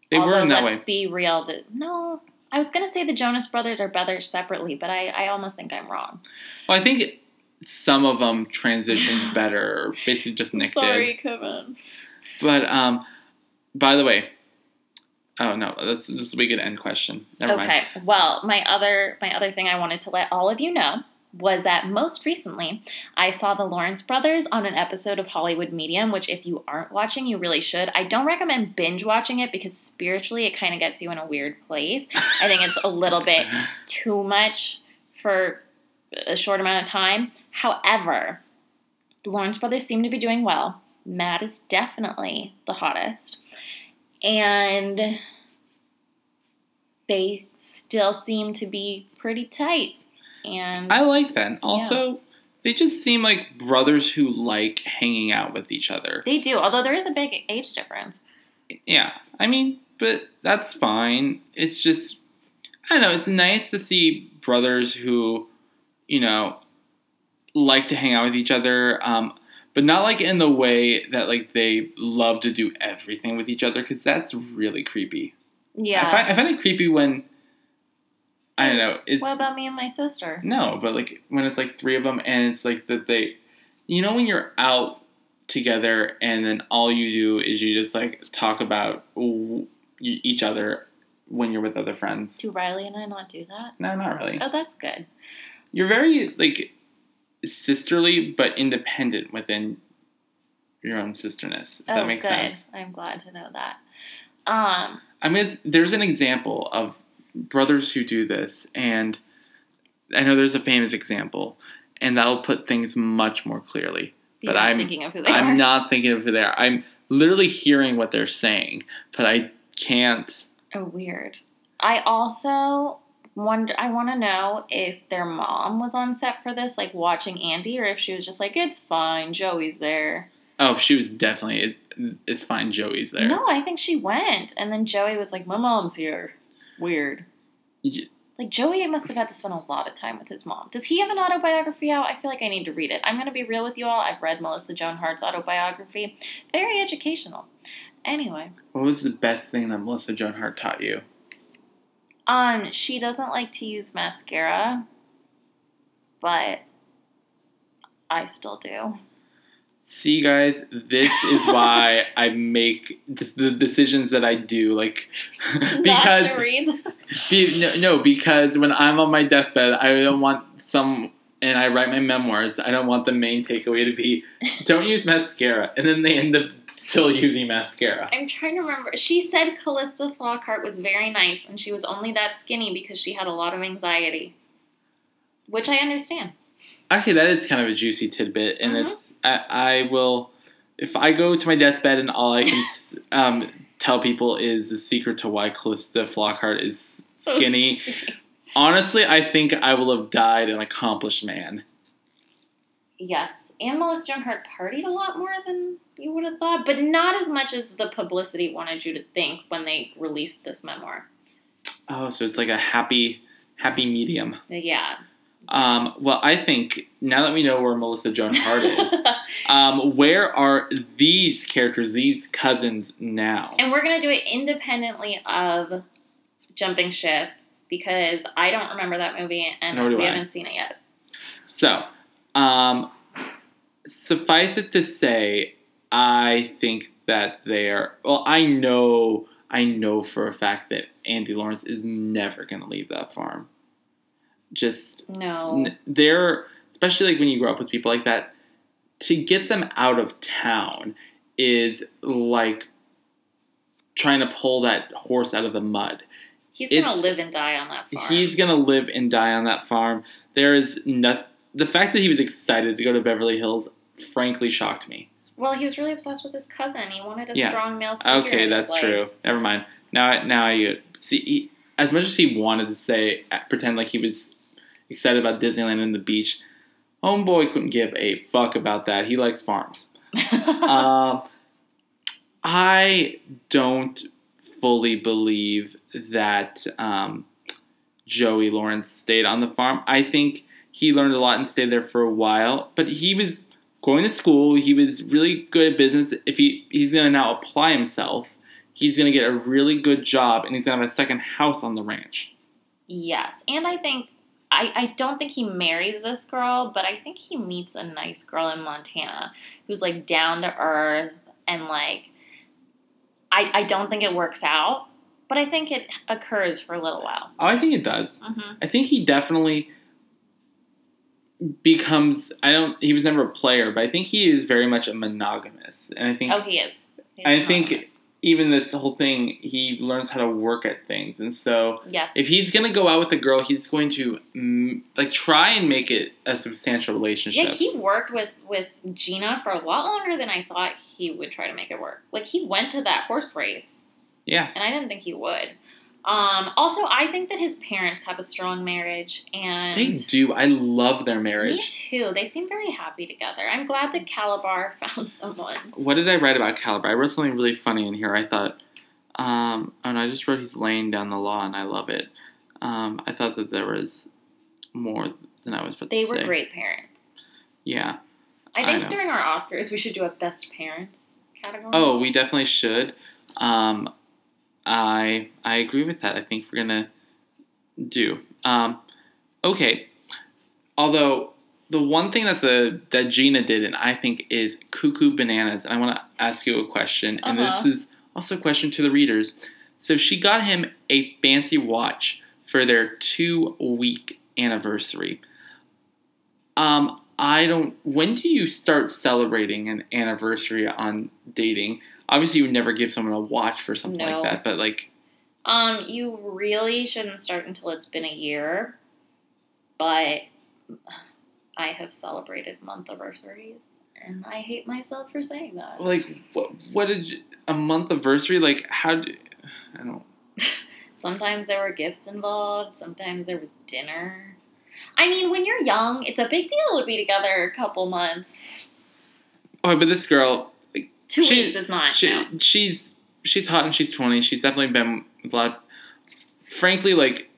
They were Although, in that let's way. be real. That no, I was gonna say the Jonas brothers are better separately, but I, I almost think I'm wrong. Well, I think some of them transitioned better, basically just Nick did. Sorry, Kevin. But um, by the way, oh no, that's this will be a good end question. Never mind. Okay. Well, my other my other thing I wanted to let all of you know was that most recently I saw the Lawrence brothers on an episode of Hollywood Medium, which if you aren't watching, you really should. I don't recommend binge watching it because spiritually it kind of gets you in a weird place. I think it's a little bit too much for a short amount of time. However, the Lawrence brothers seem to be doing well. Matt is definitely the hottest. And they still seem to be pretty tight. And I like that. Also, they just seem like brothers who like hanging out with each other. they do, although there is a big age difference. Yeah, I mean, but that's fine. It's just, I don't know. It's nice to see brothers who, you know, like to hang out with each other. Um, but not like in the way that like they love to do everything with each other because that's really creepy. Yeah. I find I find it creepy when I don't know. It's what about me and my sister? no, but like when it's like three of them and it's like that they, you know, when you're out together and then all you do is you just like talk about each other when you're with other friends. Do Riley and I not do that? No, not really. Oh, that's good. You're very like sisterly but independent within your own sisterness. If oh, that makes good. sense. I'm glad to know that. Um, I mean, there's an example of brothers who do this, and I know there's a famous example, and that'll put things much more clearly. you're But I'm- thinking of who they I'm are. not thinking of who they are. I'm literally hearing what they're saying, but I can't. Oh, weird. I also wonder. I want to know if their mom was on set for this, like watching Andy, or if she was just like, "It's fine, Joey's there." Oh, she was definitely. It, it's fine. Joey's there. No, I think she went, and then Joey was like, "My mom's here." Weird. Y- Like Joey must have had to spend a lot of time with his mom. Does he have an autobiography out? I feel like I need to read it. I'm gonna be real with you all. I've read Melissa Joan Hart's autobiography. Very educational. Anyway, What was the best thing that Melissa Joan Hart taught you? um, she doesn't like to use mascara, but I still do. See, guys, this is why I make the decisions that I do. Like, because Not to read. be, no, no, because when I'm on my deathbed, I don't want some. And I write my memoirs. I don't want the main takeaway to be, don't use mascara, and then they end up still using mascara. I'm trying to remember. She said Calista Flockhart was very nice, and she was only that skinny because she had a lot of anxiety, which I understand. Okay, that is kind of a juicy tidbit, and Mhm. it's I, I will if I go to my deathbed and all I can um, tell people is the secret to why Calista Flockhart is skinny. Honestly, I think I will have died an accomplished man. yes, and Melissa Joan Hart partied a lot more than you would have thought, but not as much as the publicity wanted you to think when they released this memoir. Oh, so it's like a happy, happy medium. Yeah. Um, well, I think now that we know where Melissa Joan Hart is, um, where are these characters, these cousins now? and we're gonna do it independently of Jumping Ship because I don't remember that movie and we I. haven't seen it yet. So, um, suffice it to say, I think that they are. Well, I know, I know for a fact that Andy Lawrence is never going to leave that farm. Just No. n- they're especially like when you grow up with people like that. To get them out of town is like trying to pull that horse out of the mud. He's gonna live and die on that farm. He's gonna live and die on that farm. There is not the fact that he was excited to go to Beverly Hills. Frankly, shocked me. well, he was really obsessed with his cousin. He wanted a Yeah. strong male figure. Okay, that's life. true. Never mind. Now, now I see. He, as much as he wanted to say, uh, pretend like he was excited about Disneyland and the beach, homeboy couldn't give a fuck about that. He likes farms. um, I don't fully believe that um, Joey Lawrence stayed on the farm. I think he learned a lot and stayed there for a while, but he was going to school. He was really good at business. If he he's going to now apply himself, he's going to get a really good job, and he's going to have a second house on the ranch. yes, and I think I, I don't think he marries this girl, but I think he meets a nice girl in Montana who's like down to earth and like I I don't think it works out, but I think it occurs for a little while. Oh, I think it does. hmm I think he definitely becomes. I don't. He was never a player, but I think he is very much a monogamous, and I think Oh, he is. He's I think- monogamous. Even this whole thing, he learns how to work at things, and so yes, if he's gonna go out with a girl, he's going to mm, like try and make it a substantial relationship. Yeah, he worked with with Gina for a lot longer than I thought he would try to make it work. Like he went to that horse race, yeah. and I didn't think he would. Um, also, I think that his parents have a strong marriage, and They do. I love their marriage. me too. They seem very happy together. I'm glad that Kalabar found someone. What did I write about Kalabar? I wrote something really funny in here. I thought, um, oh no, I just wrote he's laying down the law, and I love it. Um, I thought that there was more than I was about They were say. great parents. Yeah. I I think know. during our Oscars we should do a best parents category. Oh, we definitely should. Um, I I agree with that. I think we're gonna do. Um, okay. Although the one thing that the that Gina did, and I think is cuckoo bananas, and I want to ask you a question, and Uh-huh. this is also a question to the readers. So she got him a fancy watch for their two week anniversary. Um, I don't. When do you start celebrating an anniversary on dating? Obviously, you would never give someone a watch for something No. like that, but like, Um, you really shouldn't start until it's been a year, but I have celebrated month anniversaries, and I hate myself for saying that. like what? What did you, a month anniversary? Like, how? Do, I don't. Sometimes there were gifts involved, sometimes there was dinner. I mean, when you're young, it's a big deal to be together a couple months. Oh, but this girl, Two She- weeks is not. she, no. she's she's hot and she's twenty. She's definitely been with a lot. Of, frankly, like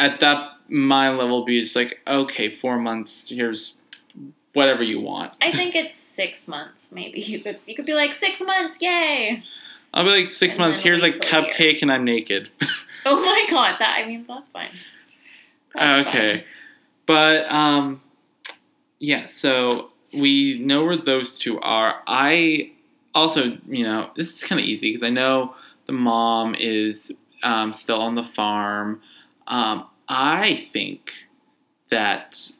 at that my level, be just like okay, four months. Here's whatever you want. I think it's six months. Maybe you could you could be like six months, yay! I'll be like six And months. Here's like a year. cupcake and I'm naked. Oh my god, that I mean that's fine. That's okay, but um, yeah. So we know where those two are. I also, you know, this is kind of easy because I know the mom is um, still on the farm. Um, I think that.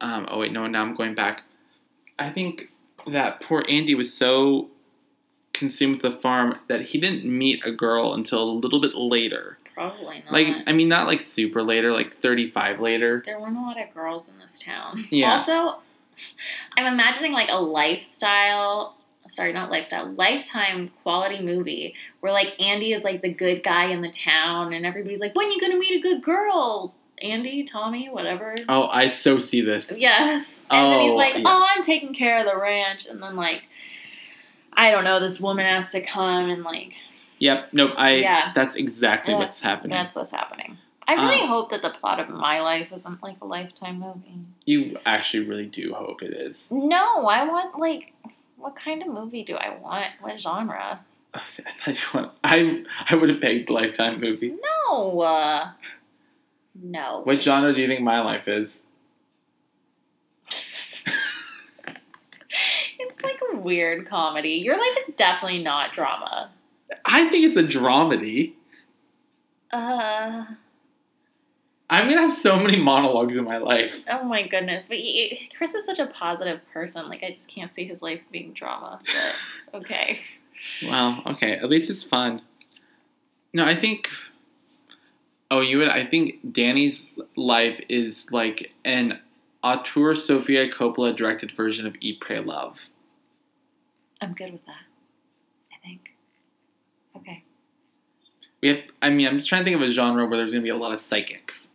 Um, oh wait, no. Now I'm going back. I think that poor Andy was so consumed with the farm that he didn't meet a girl until a little bit later. Probably not. Like, I mean, not like super later, like 35 later. there weren't a lot of girls in this town. Yeah. Also, I'm imagining like a lifestyle. Sorry, not lifestyle. Lifetime quality movie where like Andy is like the good guy in the town, and everybody's like, "When you gonna meet a good girl?" Andy, Tommy, whatever. Oh, I so see this. Yes. And then he's Oh, like, yes. "Oh, I'm taking care of the ranch," and then like, I don't know, this woman has to come and like, Yep. Nope. I. Yeah. That's exactly Yeah, what's happening. that's what's happening. I really Uh, hope that the plot of my life isn't like a lifetime movie. You actually really do hope it is. No, I want like, what kind of movie do I want? What genre? I thought you want. I I would have pegged Lifetime movie. No, uh, no. What genre do you think my life is? It's like a weird comedy. Your life is definitely not drama. I think it's a dramedy. Uh, I'm gonna have so many monologues in my life. oh my goodness. But you, Chris is such a positive person. Like I just can't see his life being drama. But okay. Well, okay. At least it's fun. No, I think. Oh, you would. I think Dani's life is like an auteur Sofia Coppola directed version of Eat, Pray, Love. I'm good with that. I think. Okay. We have. I mean, I'm just trying to think of a genre where there's gonna be a lot of psychics.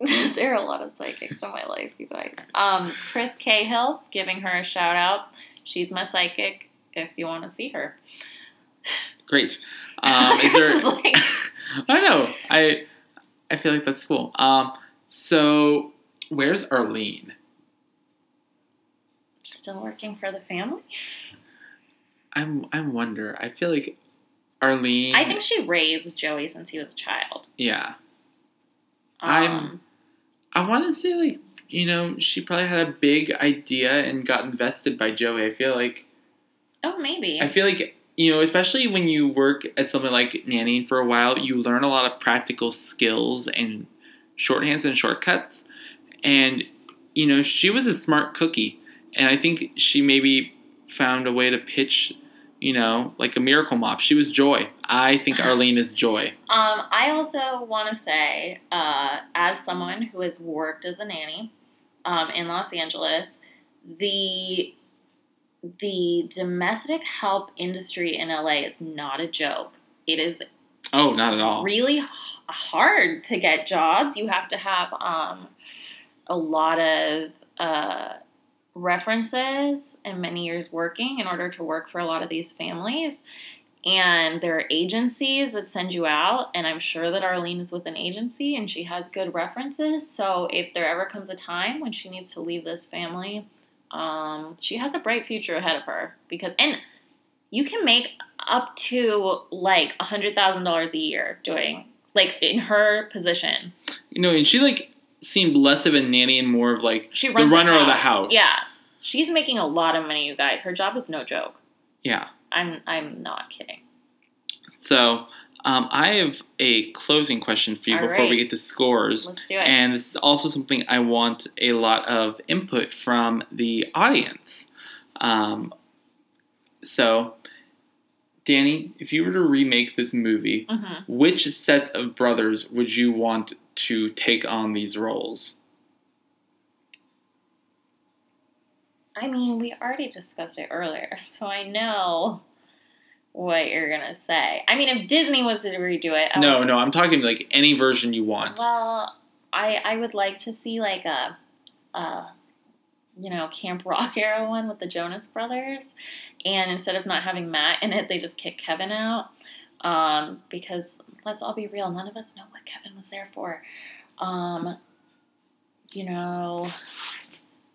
there are a lot of psychics in my life, you guys. Um, Chris Cahill, giving her a shout out. She's my psychic. If you want to see her, Great. Um, is there? is like, I know. I I feel like that's cool. Um, so where's Arlene? still working for the family. I'm I wonder. I feel like Arlene. I think she raised Joey since he was a child. Yeah. Um, I'm- I want to say like you know she probably had a big idea and got invested by Joey. I feel like oh, maybe. I feel like you know especially when you work at something like nannying for a while, you learn a lot of practical skills and shorthands and shortcuts. And you know she was a smart cookie, and I think she maybe found a way to pitch. You know, like a miracle mop. She was joy. I think Arlene is joy. Um, I also want to say, uh, as someone who has worked as a nanny um, in Los Angeles, the the domestic help industry in LA is not a joke. It is Oh, not at all. really h- hard to get jobs. You have to have um, a lot of uh, references and many years working in order to work for a lot of these families. And there are agencies that send you out, and I'm sure that Arlene is with an agency and she has good references. So if there ever comes a time when she needs to leave this family, um, she has a bright future ahead of her. Because, and you can make up to like a hundred thousand dollars a year doing like in her position. You know, and she like seemed less of a nanny and more of like She The runs runner of the house. Yeah, she's making a lot of money, you guys. Her job is no joke. yeah. I'm I'm not kidding. So um, I have a closing question for you All before we get to scores. Let's do it. And this is also something I want a lot of input from the audience. Um, so, Dani, if you were to remake this movie, hmm which sets of brothers would you want to take on these roles? I mean, we already discussed it earlier, so I know what you're gonna say. I mean, if Disney was to redo it, I No, would- no, I'm talking like any version you want. Well, I I would like to see like a, a you know, Camp Rock era one with the Jonas Brothers, and instead of not having Matt in it, they just kick Kevin out. Um, because let's all be real, none of us know what Kevin was there for. Um, you know,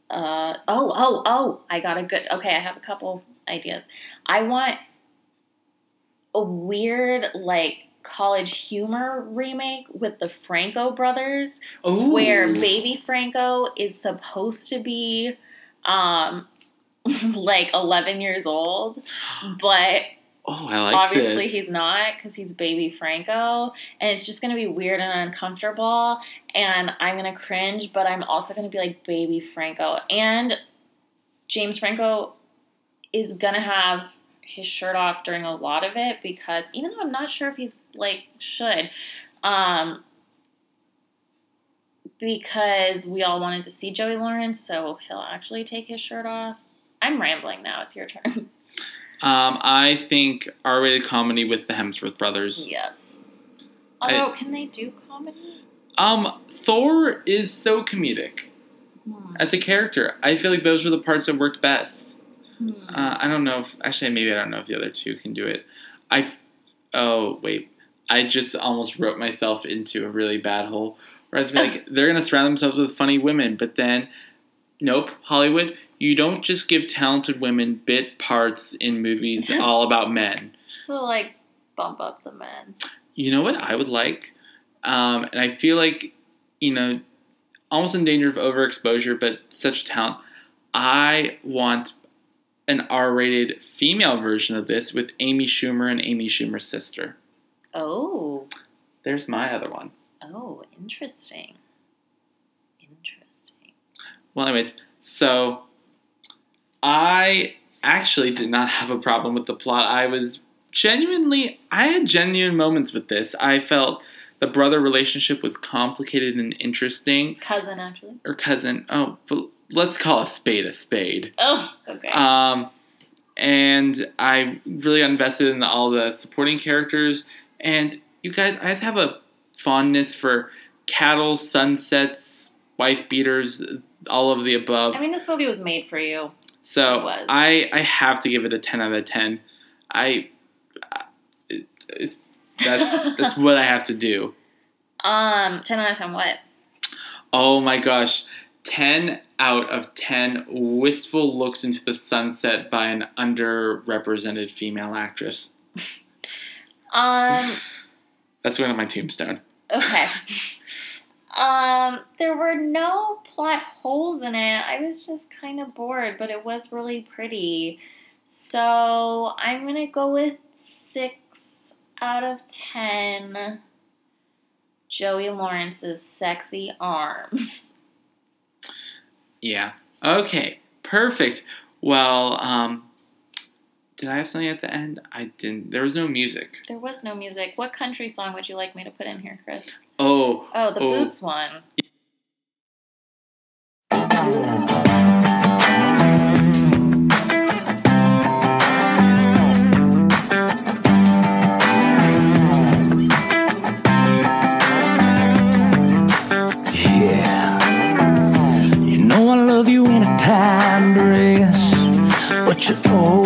uh, oh, oh, oh, I got a good. Okay, I have a couple ideas. I want a weird like college humor remake with the Franco brothers Ooh. where baby Franco is supposed to be um like 11 years old, but Oh, I like obviously this. he's not because he's baby Franco, and it's just gonna be weird and uncomfortable, and I'm gonna cringe, but I'm also gonna be like baby Franco, and James Franco is gonna have his shirt off during a lot of it because even though I'm not sure if he's like should, um, because we all wanted to see Joey Lawrence, so he'll actually take his shirt off. I'm rambling now. It's your turn. Um, I think R-rated comedy with the Hemsworth brothers. Yes. I- Although, can they do comedy? Um, Thor is so comedic Hmm. as a character. I feel like those were the parts that worked best. Hmm. Uh, I don't know if actually maybe I don't know if the other two can do it. I oh wait, I just almost wrote myself into a really bad hole. Whereas like they're gonna surround themselves with funny women, but then nope, Hollywood, you don't just give talented women bit parts in movies all about men. so, like, bump up the men. You know what I would like, um, and I feel like you know almost in danger of overexposure, but such talent. I want an R-rated female version of this with Amy Schumer and Amy Schumer's sister. Oh. There's my other one. Oh, interesting. Interesting. Well, anyways, so I actually did not have a problem with the plot. I was genuinely, I had genuine moments with this. I felt the brother relationship was complicated and interesting. Cousin, actually. Or cousin. Oh, but let's call a spade a spade. Oh, okay. Um, and I really invested in all the supporting characters. And you guys, I have a fondness for cattle, sunsets, wife beaters, all of the above. I mean, this movie was made for you. So. I I have to give it a ten out of ten. I it, it's that's that's what I have to do. Um, 10 out of 10 what? Oh my gosh. 10 out of 10 wistful looks into the sunset by an underrepresented female actress. Um, That's going on my tombstone. okay. Um, there were no plot holes in it. I was just kind of bored, but it was really pretty. So I'm gonna go with six out of ten. Joey Lawrence's sexy arms. Yeah. Okay. Perfect. Well, um, did I have something at the end? I didn't. There was no music. There was no music. What country song would you like me to put in here, Chris? Oh, Oh, the Oh. Boots one. Yeah. You know I love you in a time dress, but you, oh